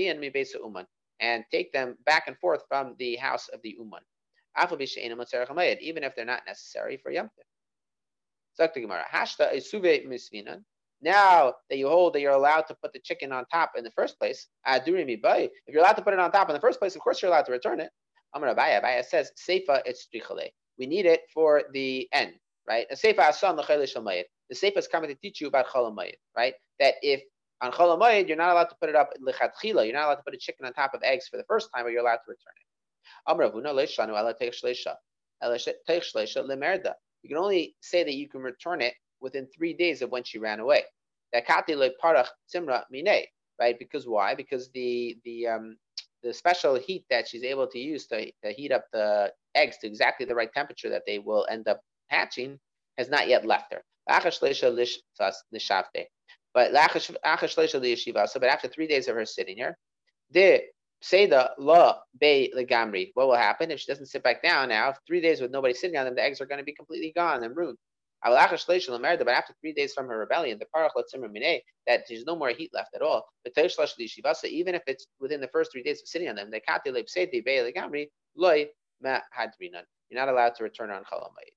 Speaker 1: and take them back and forth from the house of the uman. Even if they're not necessary for Yom Now that you hold that you're allowed to put the chicken on top in the first place, if you're allowed to put it on top in the first place, of course you're allowed to return it. Amar Abaye, says, Seifa it's We need it for the end, right? The Seifa is coming to teach you about cholamayit, right? That if on cholamayit you're not allowed to put it up lichatchila, you're not allowed to put a chicken on top of eggs for the first time, but you're allowed to return it. You can only say that you can return it within three days of when she ran away. Right? Because why? Because the the um, the special heat that she's able to use to, to heat up the eggs to exactly the right temperature that they will end up hatching has not yet left her. But but after three days of her sitting here, the say the la bay legamri. What will happen if she doesn't sit back down now? Three days with nobody sitting on them, the eggs are going to be completely gone and ruined. I will ask, but after three days from her rebellion, the parach that there's no more heat left at all. But even if it's within the first three days of sitting on them, you're not allowed to return on chalamayit.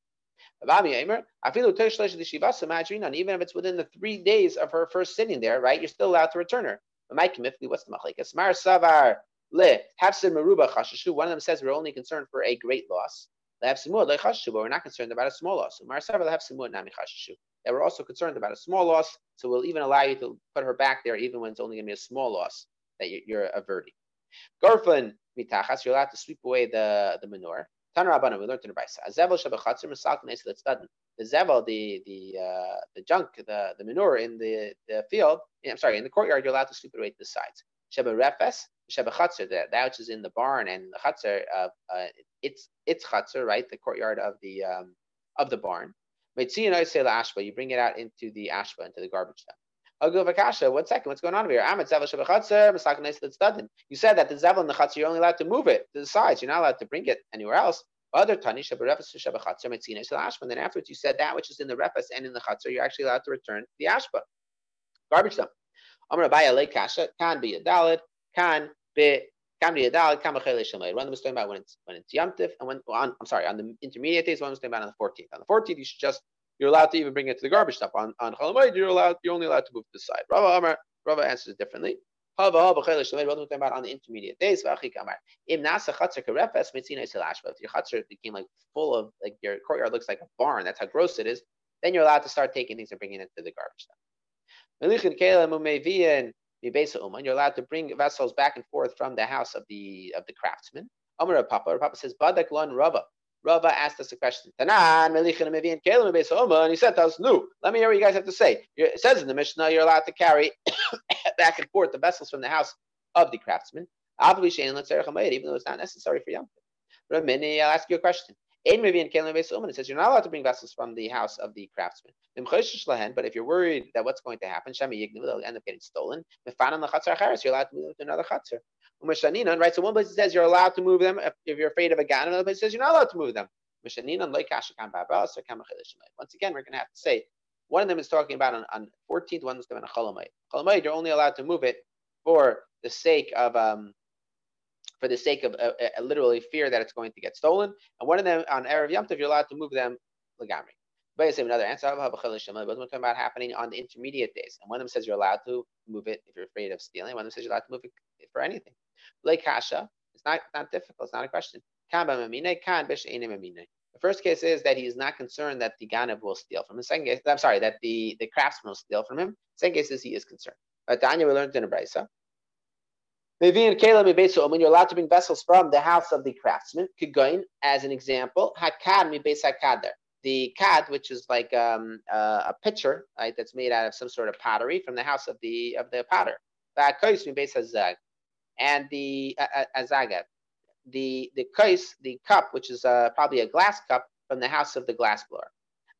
Speaker 1: Even if it's within the three days of her first sitting there, right, you're still allowed to return her. What's the machlekes? Mar savar Le, Hafsid Maruba Chashashu, one of them says we're only concerned for a great loss. Le Le Chashashu, but we're not concerned about a small loss. Mar Savar Le Nami Chashashu. That we're also concerned about a small loss, so we'll even allow you to put her back there even when it's only going to be a small loss that you're averting. Garfan Mitachas, you're allowed to sweep away the, the manure. Tan Rabbana, we learned in the Brisa. Azevel Shabachatzer Masal Knesset The zevel, the the uh, the junk, the the manure in the, the field. I'm sorry, in the courtyard, you're allowed to sweep it away to the sides. Sheba Refes, Sheba that, that which is in the barn and the Chatzar, uh, uh, it's it's Chatzar, right? The courtyard of the um, of the barn. ashba, you bring it out into the ashba, into the garbage dump. Aguvakasha, one second, what's going on over here? You said that the zevel in the chatzar, you're only allowed to move it to the sides. You're not allowed to bring it anywhere else. Other tani shabachatzar metzina ashba. And then afterwards, you said that which is in the refas and in the chatzar, you're actually allowed to return to the ashba, garbage dump. Amar Abaye le kasha can be a dalid, can be can be a dalid, can be One of talking about when it's when it's yamtiv, and when on I'm sorry on the intermediate days. One was talking about on the 14th. On the 14th, you should just you're allowed to even bring it to the garbage dump. On on chalamayid, you're allowed you're only allowed to move to the side. Rava Amar Rava answers it differently. What are we talking about on the intermediate days? If your chutzner became like full of like your courtyard looks like a barn, that's how gross it is. Then you're allowed to start taking things and bringing it to the garbage dump. You're allowed to bring vessels back and forth from the house of the of the craftsman. Amar Papa, Papa says, Badak Lon Rava. Rava asked us a question. Tanan, and he said us, No, let me hear what you guys have to say. It says in the Mishnah, you're allowed to carry [COUGHS] back and forth the vessels from the house of the craftsman, even though it's not necessary for Yom I'll ask you a question. It says you're not allowed to bring vessels from the house of the craftsman. But if you're worried that what's going to happen, they'll end up getting stolen. You're allowed to move them to another chatzar. Right, so one place it says you're allowed to move them if you're afraid of a gun, another place says you're not allowed to move them. Once again, we're going to have to say one of them is talking about on, on 14th, one is talking about a. Cholamayit, you're only allowed to move it for the sake of um, for the sake of uh, uh, literally fear that it's going to get stolen. And one of them on Erev Yom Tov, you're allowed to move them legamri. But I say another answer. But we're talking about happening on the intermediate days. And one of them says you're allowed to move it if you're afraid of stealing. One of them says you're allowed to move it for anything. Like kasha, it's not not difficult. It's not a question. The first case is that he is not concerned that the ganav will steal from him. The second case, I'm sorry, that the, the craftsman will steal from him. The second case is he is concerned. But Daniel, we learned in a brisa And when you're allowed to bring vessels from the house of the craftsman. Kigoin, as an example, Hakad mi beis hakader. The kad, which is like um, uh, a pitcher, right, that's made out of some sort of pottery from the house of the of the potter. And the uh, uh, the the kais, the cup, which is uh, probably a glass cup, from the house of the glass blower.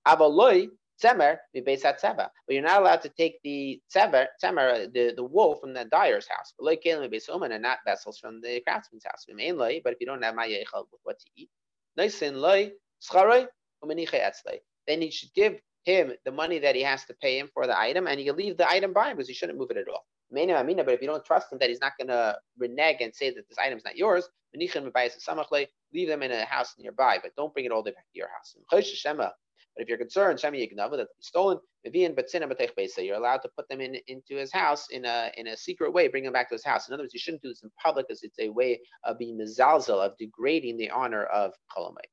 Speaker 1: Avaloi tzemer at tzeba. But you're not allowed to take the tzemer, tzemer uh, the, the wool from the dyer's house. But like kelim base and not vessels from the craftsman's house. But if you don't have ma'yechal with what to eat, then you should give him the money that he has to pay him for the item, and you leave the item by him because you shouldn't move it at all. But if you don't trust him that he's not going to renege and say that this item is not yours, leave them in a house nearby, but don't bring it all the way back to your house. But if you're concerned, Shemi Yignava, that it's stolen, you're allowed to put them in, into his house in a in a secret way, bring them back to his house. In other words, you shouldn't do this in public because it's a way of being mizalzel, of degrading the honor of Cholamay.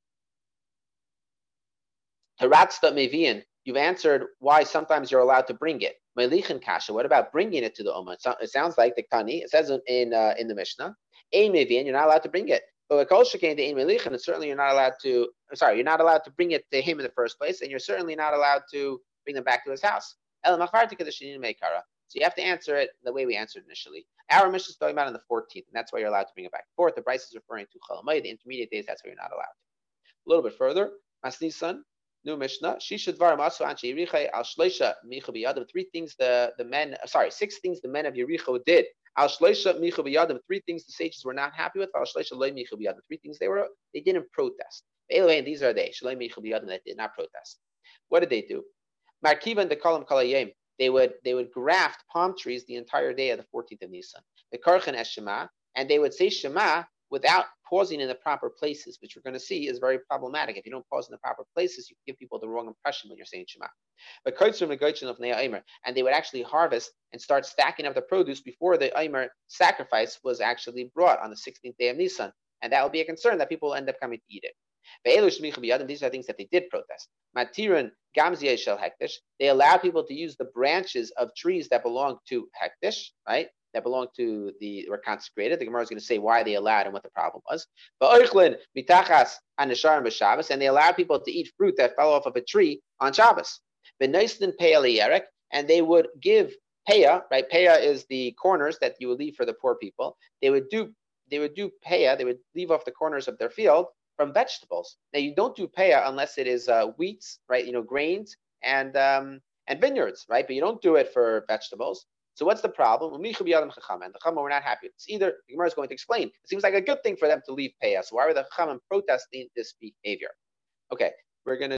Speaker 1: Haratzta Mevian, you've answered why sometimes you're allowed to bring it. Melichin kasha. What about bringing it to the Ummah? It sounds like the Tani. It says in uh, in the Mishnah, Ein Mevian, you're not allowed to bring it. But with Kol Shekain the Ein Melichin, certainly you're not allowed to. I'm Sorry, you're not allowed to bring it to him in the first place, and you're certainly not allowed to bring them back to his house. So you have to answer it the way we answered initially. Our Mishnah is talking about on the 14th, and that's why you're allowed to bring it back. Fourth, the Bryce is referring to Chalamay, the intermediate days, that's why you're not allowed. A little bit further, Masnisan, new Mishnah. Shisha dvar masu anche Yericha al. Three things the the men, sorry, six things the men of Yericho did. Three things the sages were not happy with. Three things they were they didn't protest. Anyway, these are they. Biyadim that did not protest. What did they do? Markiva and the kolam kalayim. They would they would graft palm trees the entire day of the 14th of Nisan. The karchan es and they would say Shema without pausing in the proper places, which we're going to see is very problematic. If you don't pause in the proper places, you give people the wrong impression when you're saying Shema. But of and they would actually harvest and start stacking up the produce before the Omer sacrifice was actually brought on the 16th day of Nisan. And that will be a concern that people will end up coming to eat it. These are things that they did protest. Matiran Gamzia Shel Hekdesh. They allow people to use the branches of trees that belong to Hekdesh, right? That belong to the were consecrated. The Gemara is going to say why they allowed and what the problem was. But oichlin mitachas anisharim b'Shabbos, and they allowed people to eat fruit that fell off of a tree on Shabbos. Benoistin peya and they would give peya. Right, peya is the corners that you would leave for the poor people. They would do they would do peya. They would leave off the corners of their field from vegetables. Now you don't do peya unless it is uh, wheats, right? You know, grains and um, and vineyards, right? But you don't do it for vegetables. So what's the problem? And the not happy. It's either the Gemara is going to explain. It seems like a good thing for them to leave Payah. So why were the Chachamim protesting this behavior? Okay, we're going to